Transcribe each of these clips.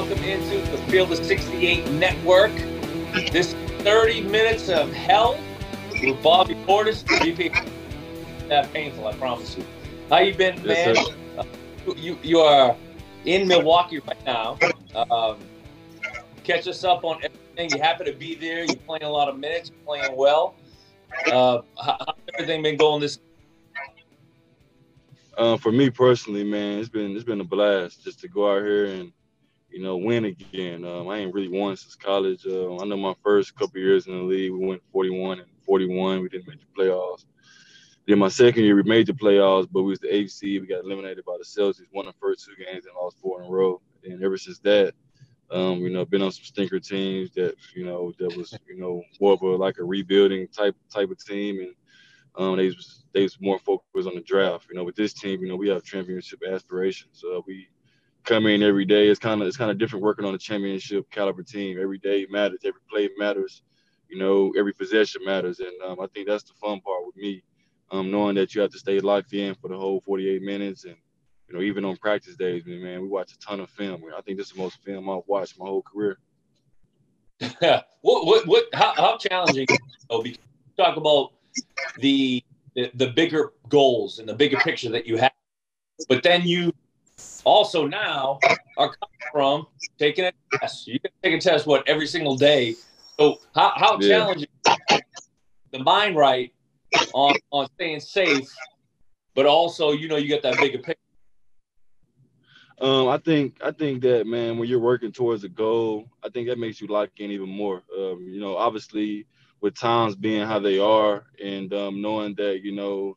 welcome into the Field of 68 Network. This 30 minutes of hell with Bobby Portis, VP. That painful, I promise you. How you been, man? Yes, Uh, you you are in Milwaukee right now. Um, catch us up on everything. You happen to be there. You're playing a lot of minutes. You're playing well. Uh, how, how's everything been going this? Um, for me personally, man, it's been it's been a blast just to go out here and you know win again. Um, I ain't really won since college. Uh, I know my first couple years in the league, we went 41 and 41. We didn't make the playoffs. Then my second year, we made the playoffs, but we was the seed. We got eliminated by the Celtics. Won the first two games and lost four in a row. And ever since that, um, you know, been on some stinker teams that you know that was you know more of a like a rebuilding type type of team and. Um, they was they was more focused on the draft. You know, with this team, you know, we have championship aspirations. Uh, we come in every day. It's kind of it's kind of different working on a championship caliber team. Every day matters. Every play matters. You know, every possession matters. And um, I think that's the fun part with me, um, knowing that you have to stay locked in for the whole 48 minutes. And you know, even on practice days, man, we watch a ton of film. I think this is the most film I've watched my whole career. what what what? How, how challenging? Oh, because talk about the the bigger goals and the bigger picture that you have, but then you also now are coming from taking a test. You can take a test what every single day. So how how Yeah. challenging the mind right on on staying safe, but also you know you got that bigger picture. Um, I think I think that man, when you're working towards a goal, I think that makes you lock in even more. Um, you know, obviously with times being how they are, and um, knowing that you know,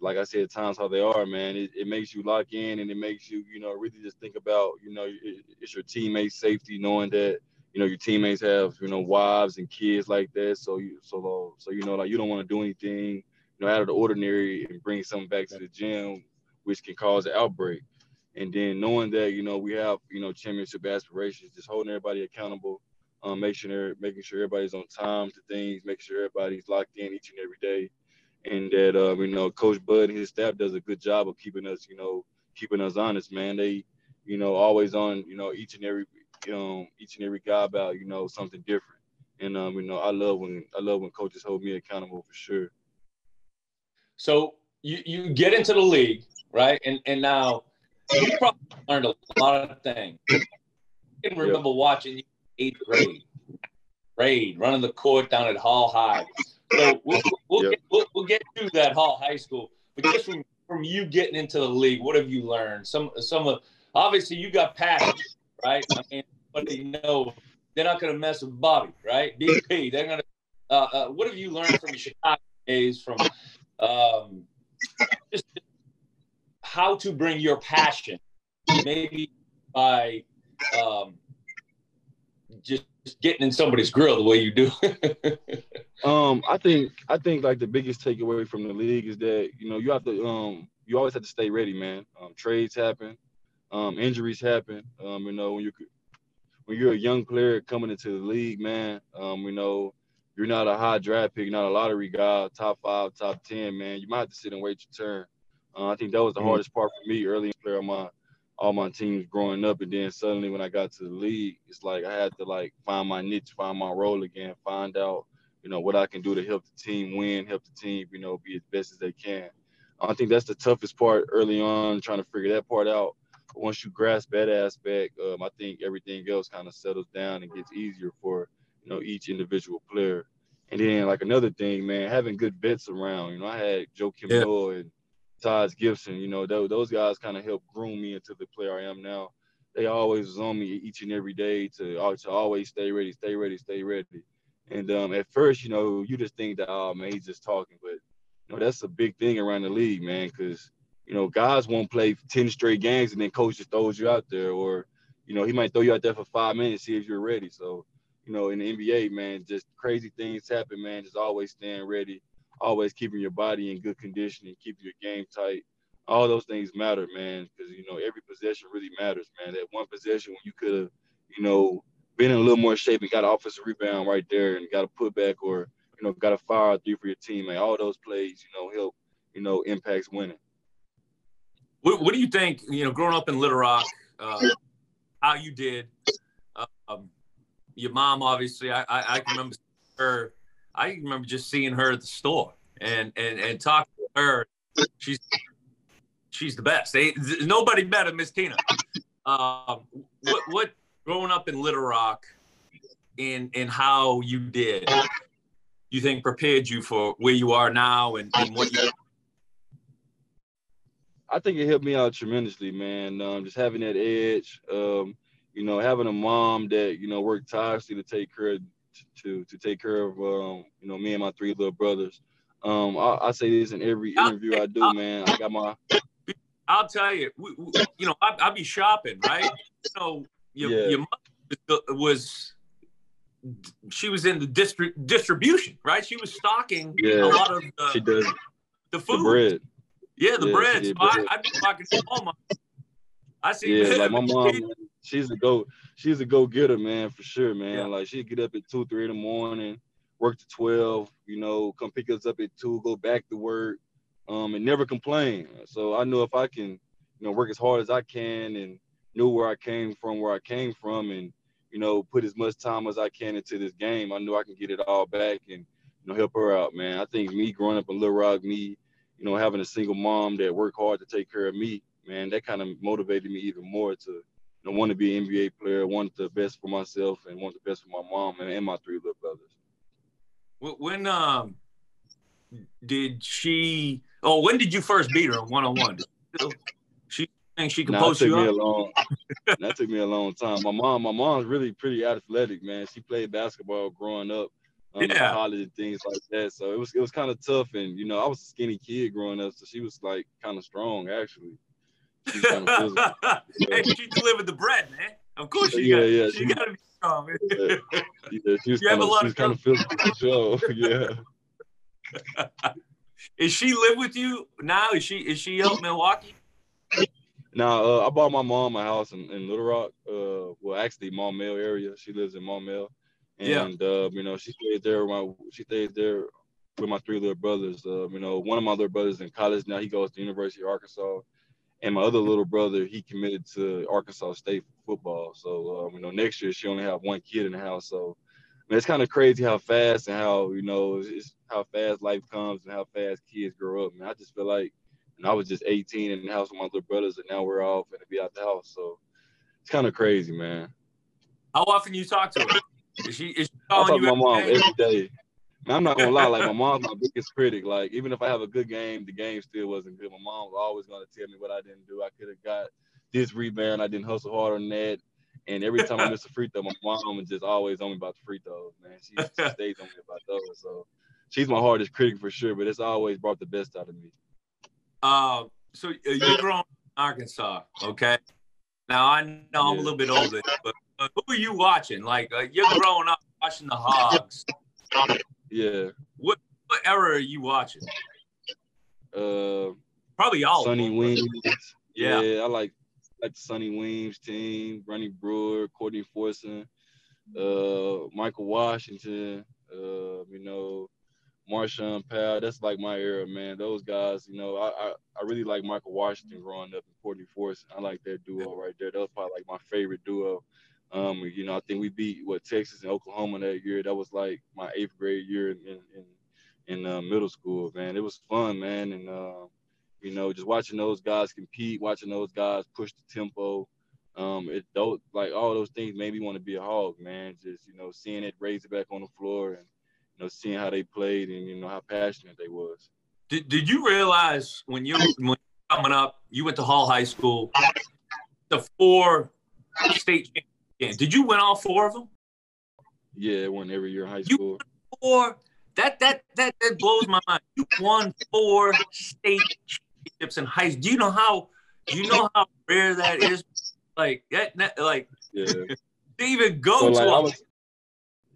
like I said, times how they are, man, it, it makes you lock in, and it makes you you know really just think about you know it, it's your teammates' safety, knowing that you know your teammates have you know wives and kids like that, so you so so you know like you don't want to do anything you know out of the ordinary and bring something back to the gym, which can cause an outbreak. And then knowing that you know we have you know championship aspirations, just holding everybody accountable, um, making sure making sure everybody's on time to things, making sure everybody's locked in each and every day, and that uh, you know Coach Bud and his staff does a good job of keeping us you know keeping us honest, man. They you know always on you know each and every you know each and every guy about you know something different, and um you know I love when I love when coaches hold me accountable for sure. So you you get into the league, right? And and now you probably learned a lot of things. I can remember watching you eighth grade, grade running the court down at Hall High. So we'll we'll, Yep. get, we'll, we'll get to that Hall High School, but just from from you getting into the league, what have you learned? Some some of obviously you got passion, right? I mean, but they know they're not going to mess with Bobby, right? BP, they're going to. Uh, uh, what have you learned from your Chicago days? From um, just how to bring your passion, maybe by um, just getting in somebody's grill the way you do. Um, I think I think like the biggest takeaway from the league is that you know you have to um you always have to stay ready, man. Um, trades happen, um, injuries happen. Um, you know when you when you're a young player coming into the league, man. Um, you know you're not a high draft pick, not a lottery guy, top five, top ten, man. You might have to sit and wait your turn. Uh, I think that was the Mhm. hardest part for me early in player on my all my teams growing up, and then suddenly when I got to the league, it's like I had to like find my niche, find my role again, find out you know, what I can do to help the team win, help the team, you know, be as best as they can. I think that's the toughest part early on, trying to figure that part out. But once you grasp that aspect, um, I think everything else kind of settles down and gets easier for, you know, each individual player. And then like another thing, man, having good vets around. You know, I had Joakim Yeah. And Taj Gibson. You know, those, those guys kind of helped groom me into the player I am now. They always was on me each and every day to, to always stay ready, stay ready, stay ready. And um, at first, you know, you just think that, oh man, he's just talking, but you know, that's a big thing around the league, man, because you know, guys won't play ten straight games and then coach just throws you out there, or you know, he might throw you out there for five minutes, see if you're ready. So, you know, in the NBA, man, just crazy things happen, man. Just always staying ready, always keeping your body in good condition and keeping your game tight. All those things matter, man, because you know every possession really matters, man. That one possession when you could have, you know, been in a little more shape and got an offensive rebound right there and got a putback or you know got a fire three for your team, teammate. All those plays, you know, help you know impacts winning. what, what do you think? You know, growing up in Little Rock, uh, how you did. Um, your mom, obviously, I, I, I can remember her. I remember just seeing her at the store and and and talking to her. She's she's the best. They, nobody better, Miss Tina. Um, what what growing up in Little Rock, and and how you did, you think prepared you for where you are now and, and what you I think it helped me out tremendously, man. Um, just having that edge, um, you know, having a mom that you know worked tirelessly to take care of, to to take care of, um, you know, me and my three little brothers. Um, I, I say this in every interview I do, man. I got my. I'll tell you, we, we, you know, I, I be shopping, right? Know, your, yeah. your mother was she was in the district distribution, right? She was stocking yeah, a lot of the, she does. the food. The bread. Yeah, the yeah, bread. So I, I be talking to mama. I see. Yeah, like my mom, she's a go. She's a go getter, man, for sure, man. Yeah. Like she get up at two, three in the morning, work to twelve. You know, come pick us up at two, go back to work, um, and never complain. So I know if I can, you know, work as hard as I can and know where I came from, where I came from, and you know, put as much time as I can into this game, I know I can get it all back and you know help her out, man. I think me growing up in Little Rock, me you know, having a single mom that worked hard to take care of me, man, that kind of motivated me even more to, know, want to be an NBA player, want the best for myself, and want the best for my mom and, and my three little brothers. When um did she? Oh, when did you first beat her one on one? She think she could nah, post you up? Me a long, that took me a long time. My mom, my mom's really pretty athletic, man. She played basketball growing up um, yeah. college and things like that. So it was it was kind of tough, and you know I was a skinny kid growing up, so she was like kind of strong actually. Kind of hey, she delivered the bread, man. Of course she yeah, got, yeah, she, she got to be strong. yeah, yeah, she was kind of she was kind of physical sure. yeah. is she live with you now? Is she is she up Milwaukee? Now, uh, I bought my mom a house in, in Little Rock. Uh, well, actually, Maumelle area. She lives in Maumelle. And yeah. uh, you know, she stayed there. My she stayed there with my three little brothers. Uh, you know, one of my little brothers in college now. He goes to University of Arkansas, and my other little brother he committed to Arkansas State football. So um, you know, next year she only have one kid in the house. So I mean, it's kind of crazy how fast and how you know it's how fast life comes and how fast kids grow up. Man, I just feel like, and I was just 18 in the house with my little brothers, and now we're all going to be out the house. So it's kind of crazy, man. How often you talk to her? Is she is she calling I talk to my mom every day. Man, I'm not gonna lie, like my mom's my biggest critic. Like even if I have a good game, the game still wasn't good. My mom was always gonna tell me what I didn't do. I could have got this rebound. I didn't hustle hard on that. And every time I miss a free throw, my mom is just always on me about the free throws, man. She, she stays on me about those. So she's my hardest critic for sure, but it's always brought the best out of me. Uh, so uh, you're from Arkansas, okay? Now I know yeah. I'm a little bit older, but who are you watching? Like uh, you're growing up watching the Hogs. Yeah. What what era are you watching? Uh, probably all. Sonny Weems. Yeah. yeah, I like like the Sonny Weems team, Ronnie Brewer, Courtney Fortson, uh, Michael Washington, uh, you know, Marshawn Powell. That's like my era, man. Those guys, you know, I, I, I really like Michael Washington growing up in Courtney Fortson. I like that duo right there. That was probably like my favorite duo. Um, you know, I think we beat what Texas and Oklahoma that year. That was like my eighth grade year in in in uh, middle school. Man, it was fun, man, and uh, you know, just watching those guys compete, watching those guys push the tempo. Um, it those like all those things made me want to be a hog, man. Just you know, seeing it raise it back on the floor and you know, seeing how they played and you know how passionate they was. Did Did you realize when you when coming up, you went to Hall High School, the four state yeah. Did you win all four of them? Yeah, won every year in high school. four. That that that that blows my mind. You won four state championships in high school. Do you know how? Do you know how rare that is? Like that, that like. Yeah. even go so, to. Like, I was,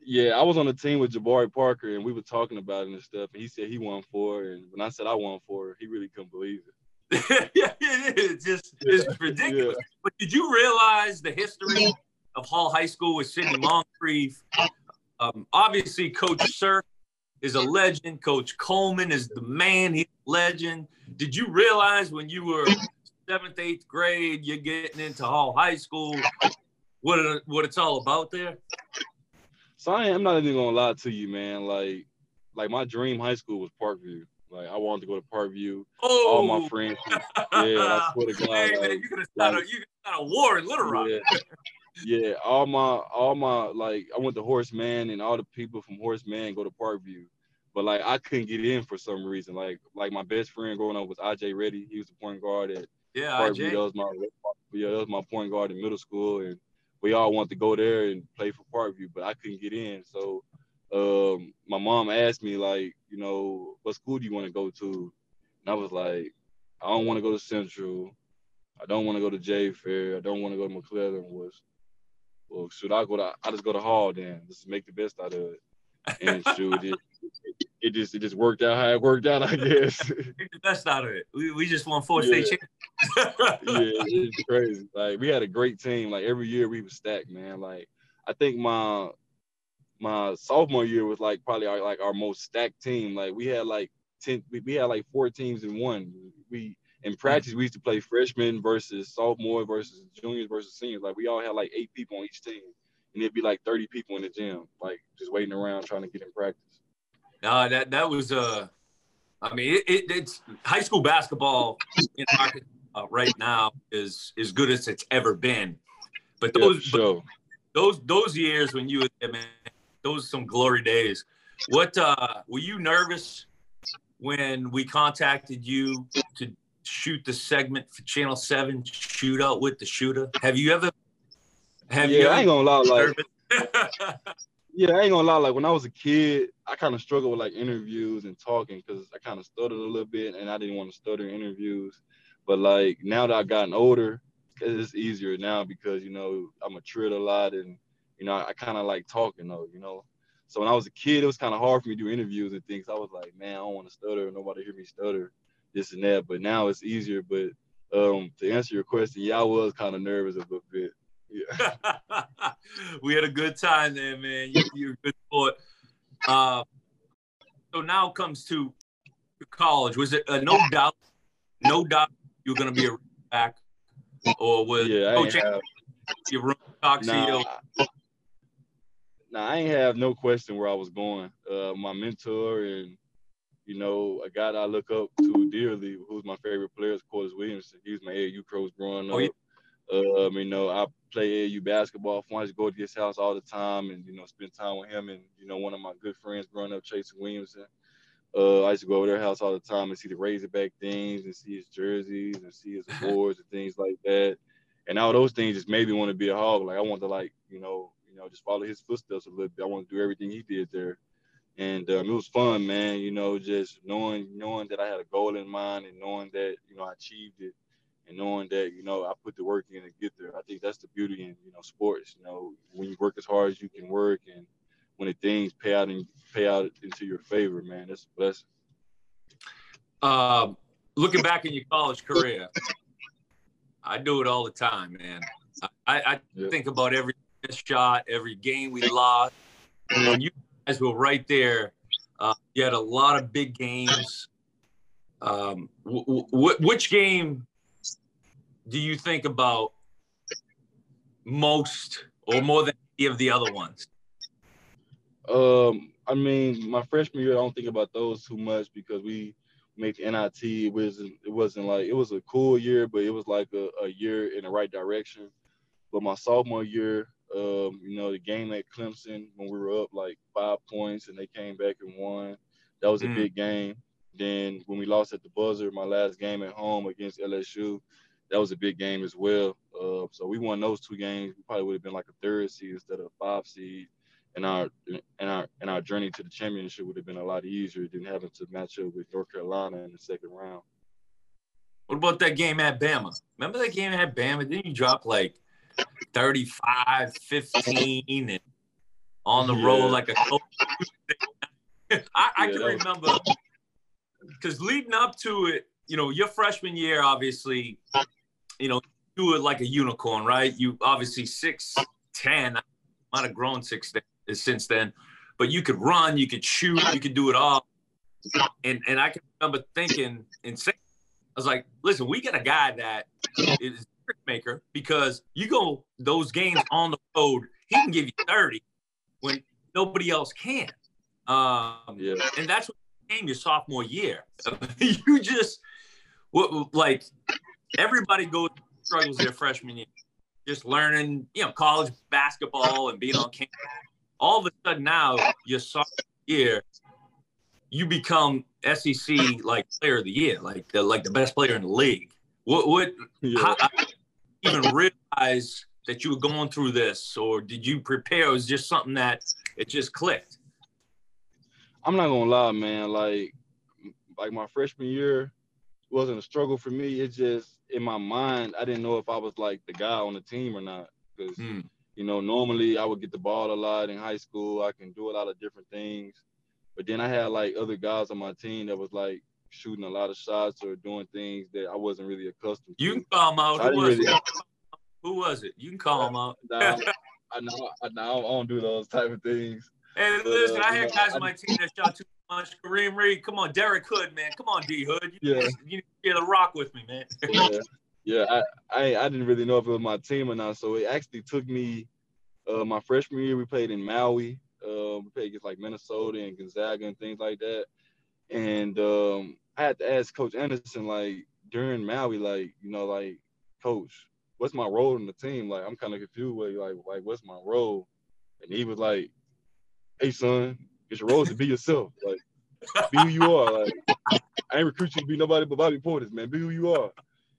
yeah, I was on the team with Jabari Parker, and we were talking about it and stuff. And he said he won four, and when I said I won four, he really couldn't believe it. yeah, it is. It's just it's ridiculous. Yeah. But did you realize the history of Hall High School with Sidney Moncrief. Um, obviously, Coach Sir is a legend. Coach Coleman is the man. He's a legend. Did you realize when you were seventh, eighth grade, you're getting into Hall High School? what it, what it's all about there? So I, am not even gonna lie to you, man. Like, like my dream high school was Parkview. Like I wanted to go to Parkview. Oh, all my friends. Yeah, I swear to God. Hey, like, man, you could start like, a you could start a war in Little Rock. Yeah. Yeah, all my all my like I went to Horace Mann and all the people from Horace Mann go to Parkview. But like I couldn't get in for some reason. Like like my best friend growing up was IJ Ready. He was the point guard at yeah, Parkview. That was my yeah, that was my point guard in middle school and we all wanted to go there and play for Parkview, but I couldn't get in. So um, my mom asked me like, you know, what school do you want to go to? And I was like, I don't want to go to Central. I don't want to go to J Fair. I don't want to go to McClellan. Was well, should I go to? I just go to Hall then. Just make the best out of it. And shoot, it, it just it just worked out how it worked out, I guess. Make the best out of it. We, we just won four yeah. state championships. yeah, it's crazy. Like we had a great team. Like every year we were stacked, man. Like I think my my sophomore year was like probably our, like our most stacked team. Like we had like ten, we, we had like four teams in one. We in practice we used to play freshmen versus sophomore versus juniors versus seniors. Like we all had like eight people on each team, and it'd be like thirty people in the gym, like just waiting around trying to get in practice. No, that that was uh, I mean, it, it, it's high school basketball in Arkansas right now is as good as it's ever been. But those yeah, sure. but those those years when you were there, man, those are some glory days. What uh, were you nervous when we contacted you shoot the segment for Channel Seven Shootout with the Shooter? Have you ever? Have yeah, you I ain't gonna lie, like. yeah, I ain't gonna lie. Like when I was a kid, I kind of struggled with like interviews and talking because I kind of stuttered a little bit, and I didn't want to stutter in interviews. But like now that I've gotten older, it's easier now because you know I'm matured a lot, and you know I, I kind of like talking though, you know. So when I was a kid, it was kind of hard for me to do interviews and things. I was like, man, I don't want to stutter. Nobody hear me stutter, this and that. But now it's easier. But um, to answer your question, yeah, I was kind of nervous a little bit. Yeah. we had a good time there, man. You, you're a good sport. Uh, so now comes to college. Was it uh, no doubt, no doubt you're going to be a back, or was yeah, coach have, your room talk nah, Nah, I ain't have no question where I was going. Uh, my mentor and you know a guy that I look up to dearly, who's my favorite player, is Corliss Williamson. He was my AAU coach growing up. Oh, yeah. Um, you know, I play AAU basketball. I used to go to his house all the time and, you know, spend time with him. And, you know, one of my good friends growing up, Chase Williamson. Uh, I used to go over their house all the time and see the Razorback things and see his jerseys and see his awards and things like that. And all those things just made me want to be a hog. Like I want to like, you know, you know, just follow his footsteps a little bit. I want to do everything he did there. And um, it was fun, man. You know, just knowing knowing that I had a goal in mind and knowing that, you know, I achieved it and knowing that you know I put the work in to get there. I think that's the beauty in you know sports. You know, when you work as hard as you can work, and when the things pay out and pay out into your favor, man, that's a blessing. Um, looking back in your college career, I do it all the time, man. I, I think about every shot, every game we lost, and you guys were right there. Uh, you had a lot of big games. Um, w- w- which game do you think about most or more than any of the other ones? Um, I mean, my freshman year, I don't think about those too much because we make NIT. It wasn't it wasn't like it was a cool year, but it was like a, a year in the right direction. But my sophomore year, um, you know, the game at Clemson when we were up like five points and they came back and won, that was a mm. big game. Then when we lost at the buzzer, my last game at home against LSU, that was a big game as well. Uh, so we won those two games. We probably would have been like a third seed instead of a five seed. And our and our and our journey to the championship would have been a lot easier than having to match up with North Carolina in the second round. What about that game at Bama? Remember that game at Bama? Didn't you drop like 35, 15 and on the yeah. road like a I, I yeah, can remember because leading up to it, you know, your freshman year, obviously, you know, do it like a unicorn, right? You obviously six ten. I might have grown six since then, but you could run, you could shoot, you could do it all. And and I can remember thinking and saying, I was like, listen, we got a guy that is maker because you go those games on the road, he can give you 30 when nobody else can. Um, yeah. And that's what became your sophomore year. you just, like, everybody goes struggles their freshman year, just learning, you know, college basketball and being on campus. All of a sudden now, your sophomore year, you become SEC like player of the year, like the like the best player in the league. What what yeah. how, even realize that you were going through this, or did you prepare? It was just something that it just clicked. I'm not gonna lie, man. Like like my freshman year wasn't a struggle for me. It just in my mind, I didn't know if I was like the guy on the team or not. Because mm. you know, normally I would get the ball a lot in high school. I can do a lot of different things. But then I had like other guys on my team that was like shooting a lot of shots or doing things that I wasn't really accustomed to. You can call them out. Who was, really... it? Who was it? You can call them out. nah, I know, I know, I don't do those type of things. Hey, but, listen, uh, I had guys on my team that shot too much. Kareem Reed, come on, Derek Hood, man, come on, D Hood. You, yeah, you need to rock with me, man. yeah, yeah. I, I, I didn't really know if it was my team or not, so it actually took me. Uh, my freshman year, we played in Maui. Uh, we played against like Minnesota and Gonzaga and things like that. And um, I had to ask Coach Anderson, like during Maui, like you know, like Coach, what's my role in the team? Like I'm kind of confused. With, like, like what's my role? And he was like, Hey son, it's your role to be yourself. Like be who you are. Like I ain't recruit you to be nobody but Bobby Portis, man. Be who you are.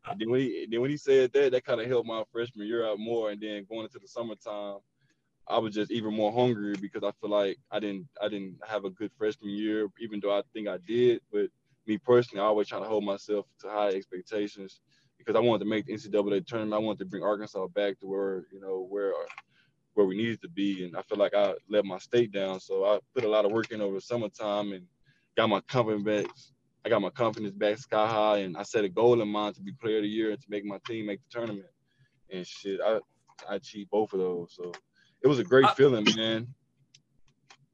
And then when he then when he said that, that kind of helped my freshman year out more. And then going into the summertime, I was just even more hungry because I feel like I didn't I didn't have a good freshman year, even though I think I did. But me personally, I always try to hold myself to high expectations because I wanted to make the NCAA tournament. I wanted to bring Arkansas back to where you know where where we needed to be, and I feel like I let my state down. So I put a lot of work in over the summertime and got my confidence back. I got my confidence back sky high, and I set a goal in mind to be player of the year and to make my team make the tournament. And shit, I I achieved both of those. So it was a great feeling, man.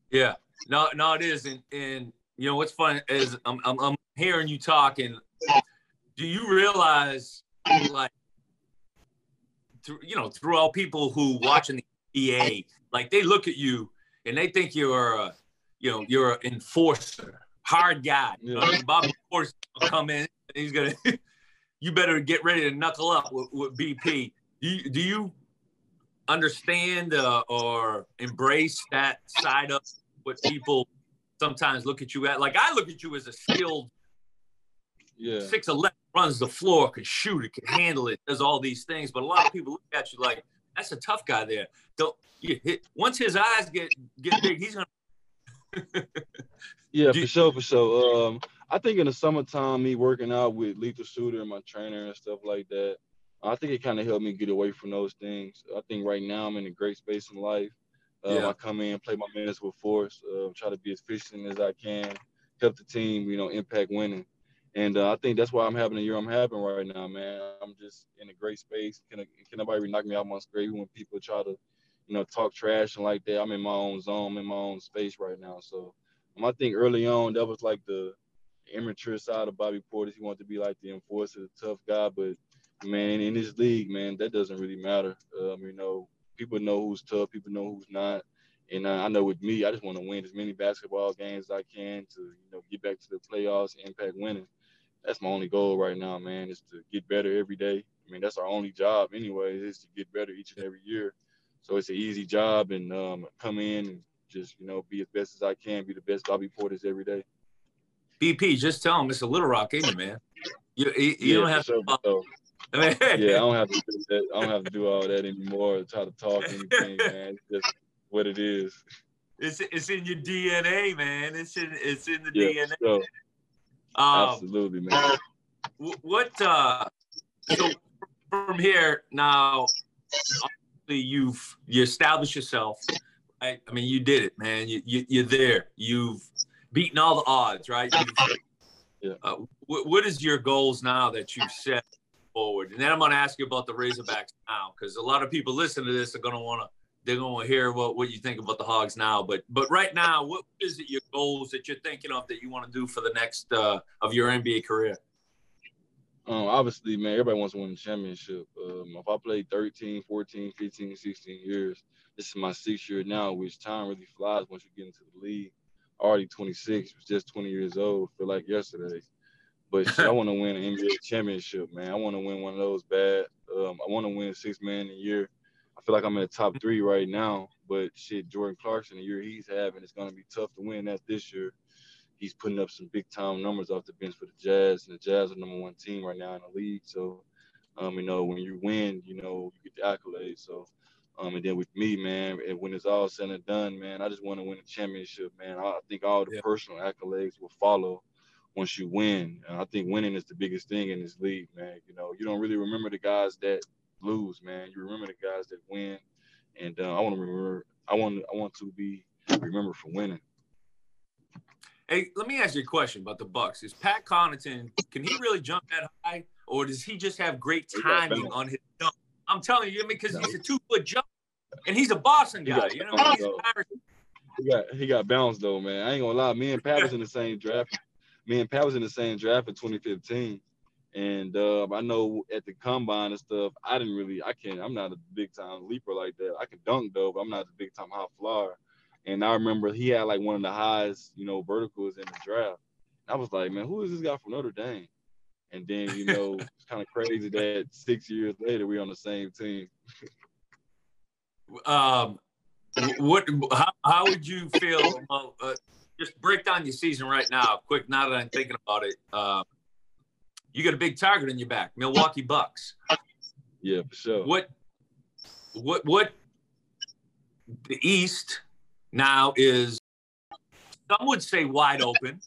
Yeah, no, no, it is, and and you know what's fun is I'm I'm, I'm hearing you talk, and do you realize like through, you know through all people who watching the EA, like they look at you and they think you're a you know you're an enforcer, hard guy. You know, Bobby Force will come in, he's gonna. you better get ready to knuckle up with, with BP. Do you, do you understand uh, or embrace that side of what people sometimes look at you at. Like I look at you as a skilled, yeah, six eleven runs the floor, can shoot it, can handle it, does all these things. But a lot of people look at you like that's a tough guy there. Don't you hit once his eyes get get big, he's gonna. yeah, for sure, for sure. Um, I think in the summertime, me working out with Lethal Shooter and my trainer and stuff like that, I think it kind of helped me get away from those things. I think right now I'm in a great space in life. Um, yeah. I come in, play my minutes with force, uh, try to be as efficient as I can, help the team, you know, impact winning. And uh, I think that's why I'm having the year I'm having right now, man. I'm just in a great space. Can, can nobody knock me out my? Even when people try to, you know, talk trash and like that, I'm in my own zone, I'm in my own space right now. So um, I think early on that was like the immature side of Bobby Portis. He wanted to be like the enforcer, the tough guy, but man, in this league, man, that doesn't really matter. Um, you know, people know who's tough, people know who's not. And uh, I know with me, I just want to win as many basketball games as I can to, you know, get back to the playoffs, impact winning. That's my only goal right now, man, is to get better every day. I mean, that's our only job anyway, is to get better each and every year. So it's an easy job and um, come in and just, you know, be as best as I can, be the best Bobby Portis every day. BP, just tell him it's a Little Rock, ain't it, man? You, you, you yeah, don't have sure, to. Yeah, I don't have to do that. I don't have to do all that anymore. To try to talk anything, man. It's just what it is. It's it's in your DNA, man. It's in it's in the yeah, DNA. So, um, absolutely, man. What uh so from here now obviously you've you established yourself. Right? I mean you did it, man. You, you you're there. You've beaten all the odds, right? You've, yeah. Uh, what, what is your goals now that you've set forward. And then I'm going to ask you about the Razorbacks now, because a lot of people listening to this are going to want to they're going to hear what, what you think about the Hogs now. But but right now, what is it your goals that you're thinking of that you want to do for the next uh, of your NBA career? Um, obviously, man, everybody wants to win the championship. Um, if I played 13, 14, 15, 16 years, this is my sixth year now, which time really flies once you get into the league. Already 26, was just 20 years old, feel like yesterday. But shit, I want to win an NBA championship, man. I want to win one of those bad. Um, I want to win six man a year. I feel like I'm in the top three right now, but shit, Jordan Clarkson, the year he's having, it's gonna be tough to win that this year. He's putting up some big time numbers off the bench for the Jazz, and the Jazz are number one team right now in the league. So, um, you know, when you win, you know, you get the accolades. So, um, and then with me, man, and when it's all said and done, man, I just want to win a championship, man. I think all the yeah. personal accolades will follow once you win. And I think winning is the biggest thing in this league, man. You know, you don't really remember the guys that lose, man. You remember the guys that win, and uh, I want to remember. I want. I want to be remembered for winning. Hey, let me ask you a question about the Bucks. Is Pat Connaughton? Can he really jump that high, or does he just have great timing on his jump? I'm telling you, because he's a two foot jump, and he's a Boston guy. You know, he's he got he got bounced though, man. I ain't gonna lie. Me and Pat was in the same draft me and Pat was in the same draft in 2015. And uh, I know at the combine and stuff, I didn't really, I can't, I'm not a big time leaper like that. I can dunk though, but I'm not a big time high flyer. And I remember he had like one of the highest, you know, verticals in the draft. I was like, man, who is this guy from Notre Dame? And then, you know, it's kind of crazy that six years later we're on the same team. um, what? How, how would you feel? Uh, just break down your season right now, quick. Now that I'm thinking about it, uh, you got a big target in your back, Milwaukee Bucks. Yeah, for sure. What, what, what? The East now is some would say wide open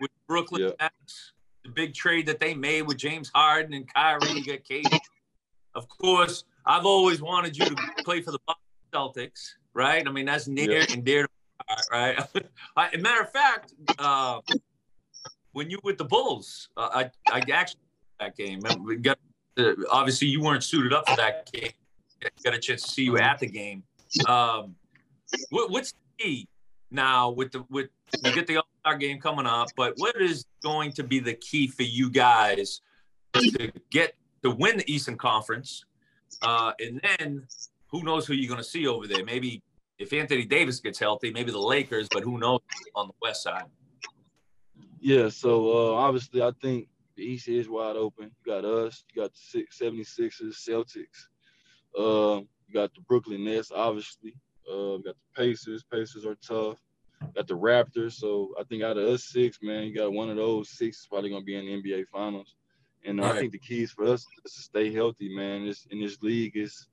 with Brooklyn yeah. Nets, the big trade that they made with James Harden and Kyrie. You got KD. Of course, I've always wanted you to play for the Celtics, right? I mean, that's near yeah. and dear to right? A matter of fact, uh, when you with the Bulls, uh, I I actually that game. We got uh, obviously you weren't suited up for that game. Got a chance to see you at the game. Um, what, what's the key now with the with you get the All Star game coming up? But what is going to be the key for you guys to get to win the Eastern Conference? Uh, and then who knows who you're going to see over there? Maybe if Anthony Davis gets healthy, maybe the Lakers, but who knows on the West side. Yeah, so uh, obviously I think the East is wide open. You got us, you got the 76ers, Celtics, uh, you got the Brooklyn Nets, obviously. Uh, got the Pacers. Pacers are tough. You Got the Raptors. So I think out of us six, man, you got one of those six is probably gonna be in the NBA Finals. And uh, right. I think the keys for us is to stay healthy, man. This in this league is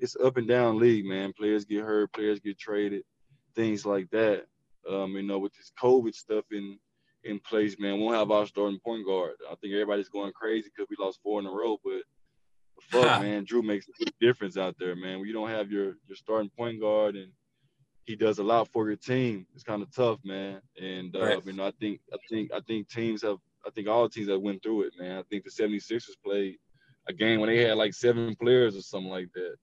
it's up and down league, man. Players get hurt, players get traded, things like that. Um, you know, with this COVID stuff in in place, man, we won't have our starting point guard. I think everybody's going crazy because we lost four in a row, but fuck, man, Jrue makes a big difference out there, man. When you don't have your your starting point guard and he does a lot for your team, it's kind of tough, man. And uh, right. you know, I think I think I think teams have I think all teams have went through it, man. I think the 76ers played a game when they had like seven players or something like that.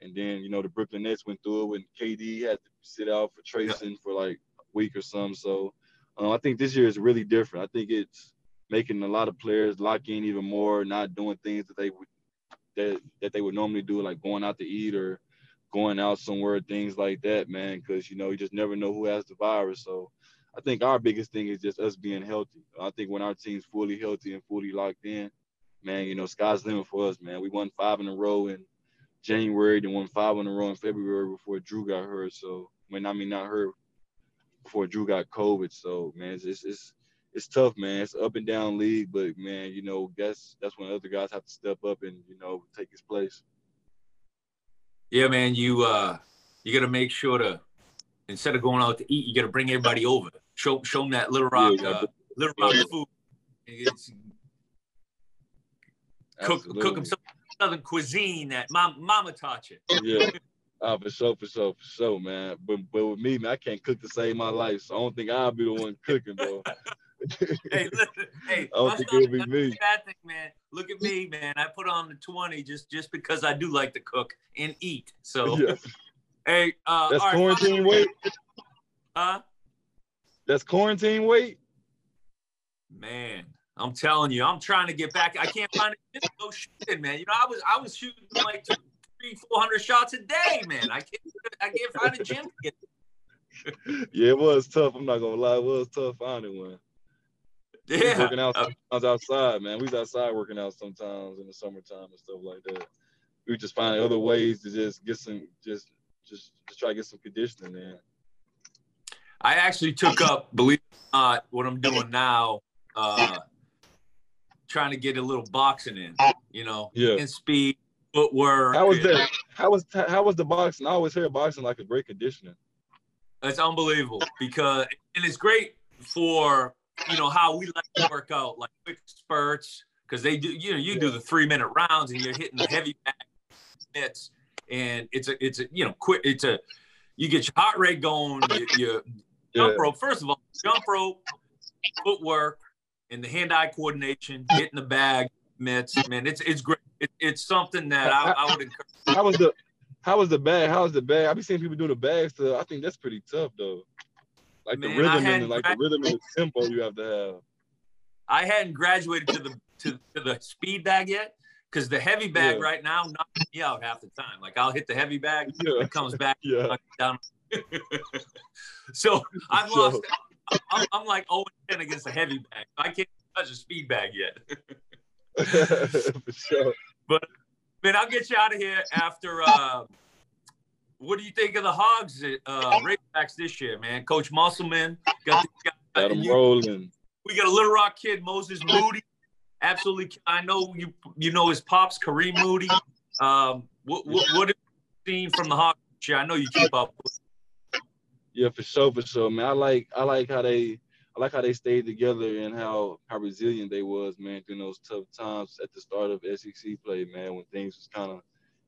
And then, you know, the Brooklyn Nets went through it when KD had to sit out for tracing yeah. for like a week or something. So uh, I think this year is really different. I think it's making a lot of players lock in even more, not doing things that they would that that they would normally do, like going out to eat or going out somewhere, things like that, man. Because you know, you just never know who has the virus. So I think our biggest thing is just us being healthy. I think when our team's fully healthy and fully locked in, man, you know, sky's the limit for us, man. We won five in a row and January, then won five in a row in February before Jrue got hurt. So when I mean not hurt before Jrue got COVID. So man, it's, it's it's it's tough, man. It's up and down league, but man, you know, that's that's when other guys have to step up and you know take his place. Yeah, man, you uh you got to make sure to instead of going out to eat, you got to bring everybody over. Show show them that Little Rock yeah, uh, Little Rock food. It's, cook cook them some Southern cuisine that mom, mama taught you. Yeah. Uh, for sure, for sure, for sure, man. But but with me, man, I can't cook to save my life, so I don't think I'll be the one cooking, bro. hey, listen, hey, I don't think it'll be me. Bad thing, man. Look at me, man. I put on the twenty just just because I do like to cook and eat. So, yeah. hey, uh, that's quarantine right. weight. Huh? That's quarantine weight. Man, I'm telling you, I'm trying to get back. I can't find it. No shooting, man. You know, I was I was shooting like two, three, four hundred shots a day, man. I can't I can't find a gym to get. yeah, it was tough. I'm not gonna lie, it was tough finding one. Yeah, working out uh, sometimes outside, man. We was outside working out sometimes in the summertime and stuff like that. We just finding other ways to just get some, just, just, just try to get some conditioning, man. I actually took up, believe it or not, what I'm doing now. Uh, trying to get a little boxing in, ah. you know, yeah, and speed, footwork. How was that? How was how was the boxing? I always hear boxing like a great conditioning. It's unbelievable because and it's great for you know how we like to work out, like quick spurts, because they do. You know, you do the three minute rounds and you're hitting the heavy hits, and it's a it's a you know quick. It's a you get your heart rate going. You, you jump rope. First of all, jump rope, footwork, and the hand-eye coordination, hitting the bag, mitts. Man, it's it's great. It, it's something that I, I, would encourage. How was the how was the bag? How was the bag? I've been seeing people do the bags. So I think that's pretty tough though. Like Man, the rhythm and like the rhythm and the tempo you have to have. I hadn't graduated to the to, to the speed bag yet because the heavy bag yeah. right now knocks me out half the time. Like I'll hit the heavy bag, yeah. it comes back yeah. down. so I've lost. I'm, I'm like 0 10 against a heavy bag. I can't touch a speed bag yet. For sure. But man, I'll get you out of here after. Uh, what do you think of the Hogs uh, Razorbacks this year, man? Coach Musselman got, got, got them rolling. We got a Little Rock kid, Moses Moody. Absolutely, I know you. You know his pops, Kareem Moody. Um, what what, what have you seen from the Hogs this year? I know you keep up. With yeah, for sure, for sure, man. I like I like how they I like how they stayed together and how how resilient they was, man, during those tough times at the start of SEC play, man, when things was kind of,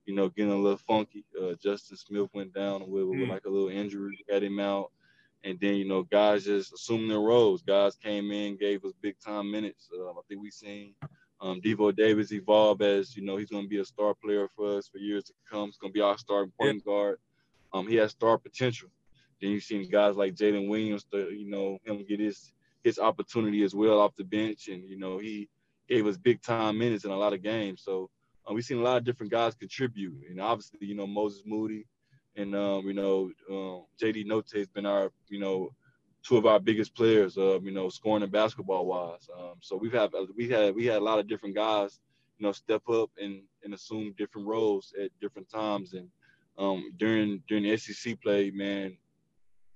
you know, getting a little funky. Uh, Justin Smith went down with, with mm. like a little injury, had him out, and then you know guys just assumed their roles. Guys came in, gave us big time minutes. Uh, I think we seen um, Devo Davis evolve as you know he's going to be a star player for us for years to come. He's going to be our starting point yeah. guard. Um, he has star potential. Then you've seen guys like Jaylin Williams, to, you know, him get his his opportunity as well off the bench, and you know he gave us big time minutes in a lot of games. So um, we've seen a lot of different guys contribute, and obviously, you know, Moses Moody and um, you know um, JD Notae has been our, you know, two of our biggest players, uh, you know, scoring and basketball wise. Um, so we've had we had we had a lot of different guys, you know, step up and and assume different roles at different times. And um, during during the SEC play, man,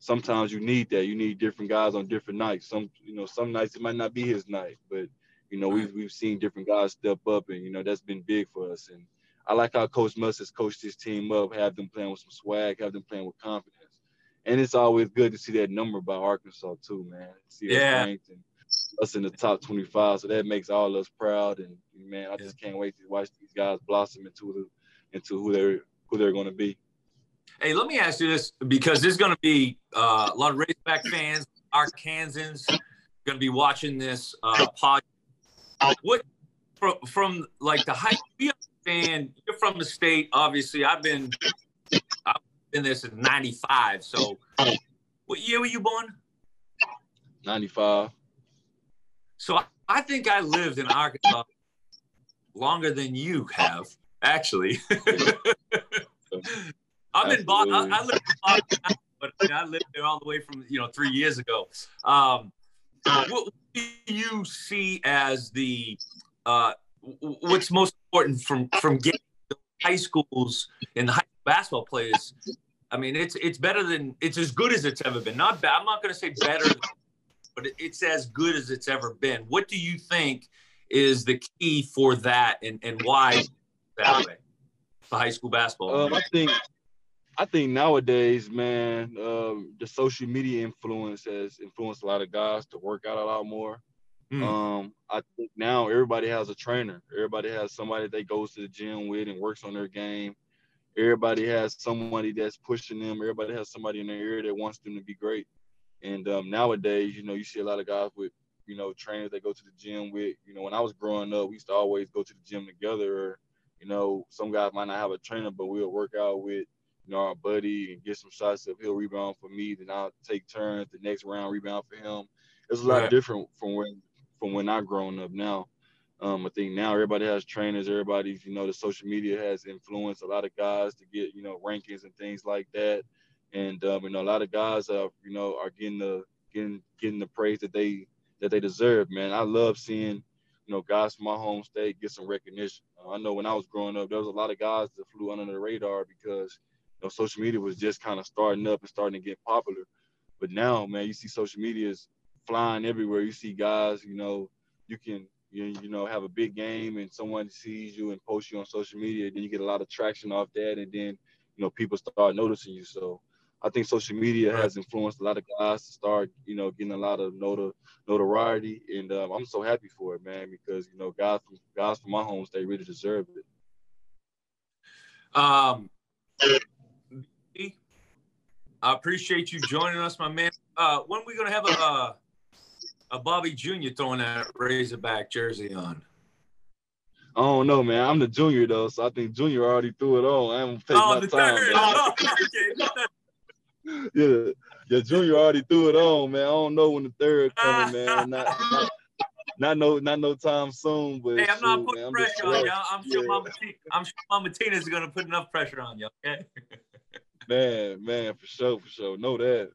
sometimes you need that. You need different guys on different nights. Some, you know, some nights it might not be his night, but you know, we've we've seen different guys step up, and you know that's been big for us. And I like how Coach Muss has coached his team up, have them playing with some swag, have them playing with confidence. And it's always good to see that number by Arkansas too, man. See yeah. and us in the top 25, so that makes all of us proud. And man, I just can't wait to watch these guys blossom into the into who they're who they're going to be. Hey, let me ask you this because there's going to be uh, a lot of Razorback fans, Arkansans, going to be watching this uh, podcast. What from, from like the high? We understand you're from the state. Obviously, I've been I've been there since '95. So, what year were you born? '95. So I, I think I lived in Arkansas longer than you have, actually. I'm in Boston. I, I live in Boston, but I lived there all the way from you know three years ago. Um, what do you see as the uh, what's most important from from getting high schools and the high basketball players? I mean, it's it's better than it's as good as it's ever been. Not bad. I'm not going to say better, but it's as good as it's ever been. What do you think is the key for that, and and why that way for high school basketball? Um, I think I think nowadays, man, um, the social media influence has influenced a lot of guys to work out a lot more. Mm. Um, I think now everybody has a trainer. Everybody has somebody they goes to the gym with and works on their game. Everybody has somebody that's pushing them. Everybody has somebody in their ear that wants them to be great. And um, nowadays, you know, you see a lot of guys with, you know, trainers they go to the gym with. You know, when I was growing up, we used to always go to the gym together. Or, you know, some guys might not have a trainer, but we'll work out with you know, our buddy and get some shots if he'll rebound for me, then I'll take turns the next round rebound for him. It's a lot right. different from when from when I grown up now. Um, I think now everybody has trainers, everybody's, you know, the social media has influenced a lot of guys to get, you know, rankings and things like that. And um, you know, a lot of guys are, you know, are getting the getting getting the praise that they that they deserve, man. I love seeing, you know, guys from my home state get some recognition. Uh, I know when I was growing up, there was a lot of guys that flew under the radar because know social media was just kind of starting up and starting to get popular. But now, man, you see social media is flying everywhere. You see guys, you know, you can you, you know have a big game and someone sees you and posts you on social media, then you get a lot of traction off that, and then you know people start noticing you. So I think social media has influenced a lot of guys to start, you know, getting a lot of notor- notoriety, and um, I'm so happy for it, man, because you know, guys from guys from my home state really deserve it. Um, I appreciate you joining us, my man. Uh, when are we gonna have a uh, a Bobby Jr. throwing that Razorback jersey on? I don't know, man. I'm the junior though, so I think Junior already threw it on. I'm take Oh, my the time. third. Oh, okay. yeah, yeah, Junior already threw it on, man. I don't know when the third coming, man. Not, not, not no, not no time soon. But Hey, I'm not putting man, pressure on glad- I'm sure Yeah. Mama Tina, I'm sure Mama Tina is gonna put enough pressure on you. Okay. Man, man, for sure, for sure. Know that.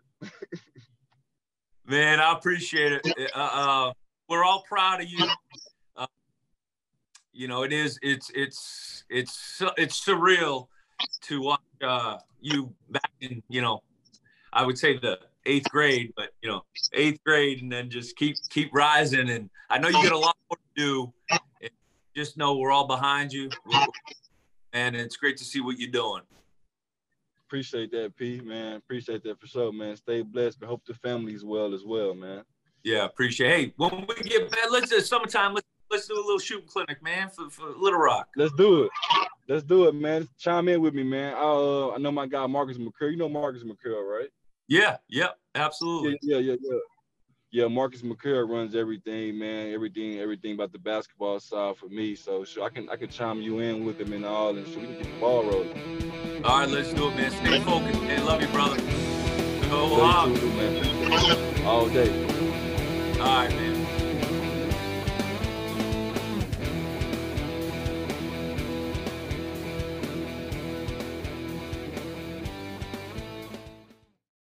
Man, I appreciate it. Uh, uh, we're all proud of you. Uh, you know, it is. It's it's it's it's surreal to watch uh, you back in. You know, I would say the eighth grade, but you know, eighth grade, and then just keep keep rising. And I know you got a lot more to do. And just know we're all behind you, and it's great to see what you're doing. Appreciate that, P, man. Appreciate that for sure, man. Stay blessed, but hope the family's well as well, man. Yeah, appreciate. Hey, when we get back, let's do summertime. Let's let's do a little shooting clinic, man, for, for Little Rock. Let's do it. Let's do it, man. Chime in with me, man. I, uh, I know my guy Marcus McCurry. You know Marcus McCurry, right? Yeah, yep, Yeah, absolutely. yeah, yeah, yeah. Yeah, Marcus McCurry runs everything, man. Everything, everything about the basketball side for me. So sure, I can I can chime you in with him and all, and so we can get the ball rolling. All right, let's do it, man. Stay focused, man. Love you, brother. Go Stay hard. man. All day. All right, man.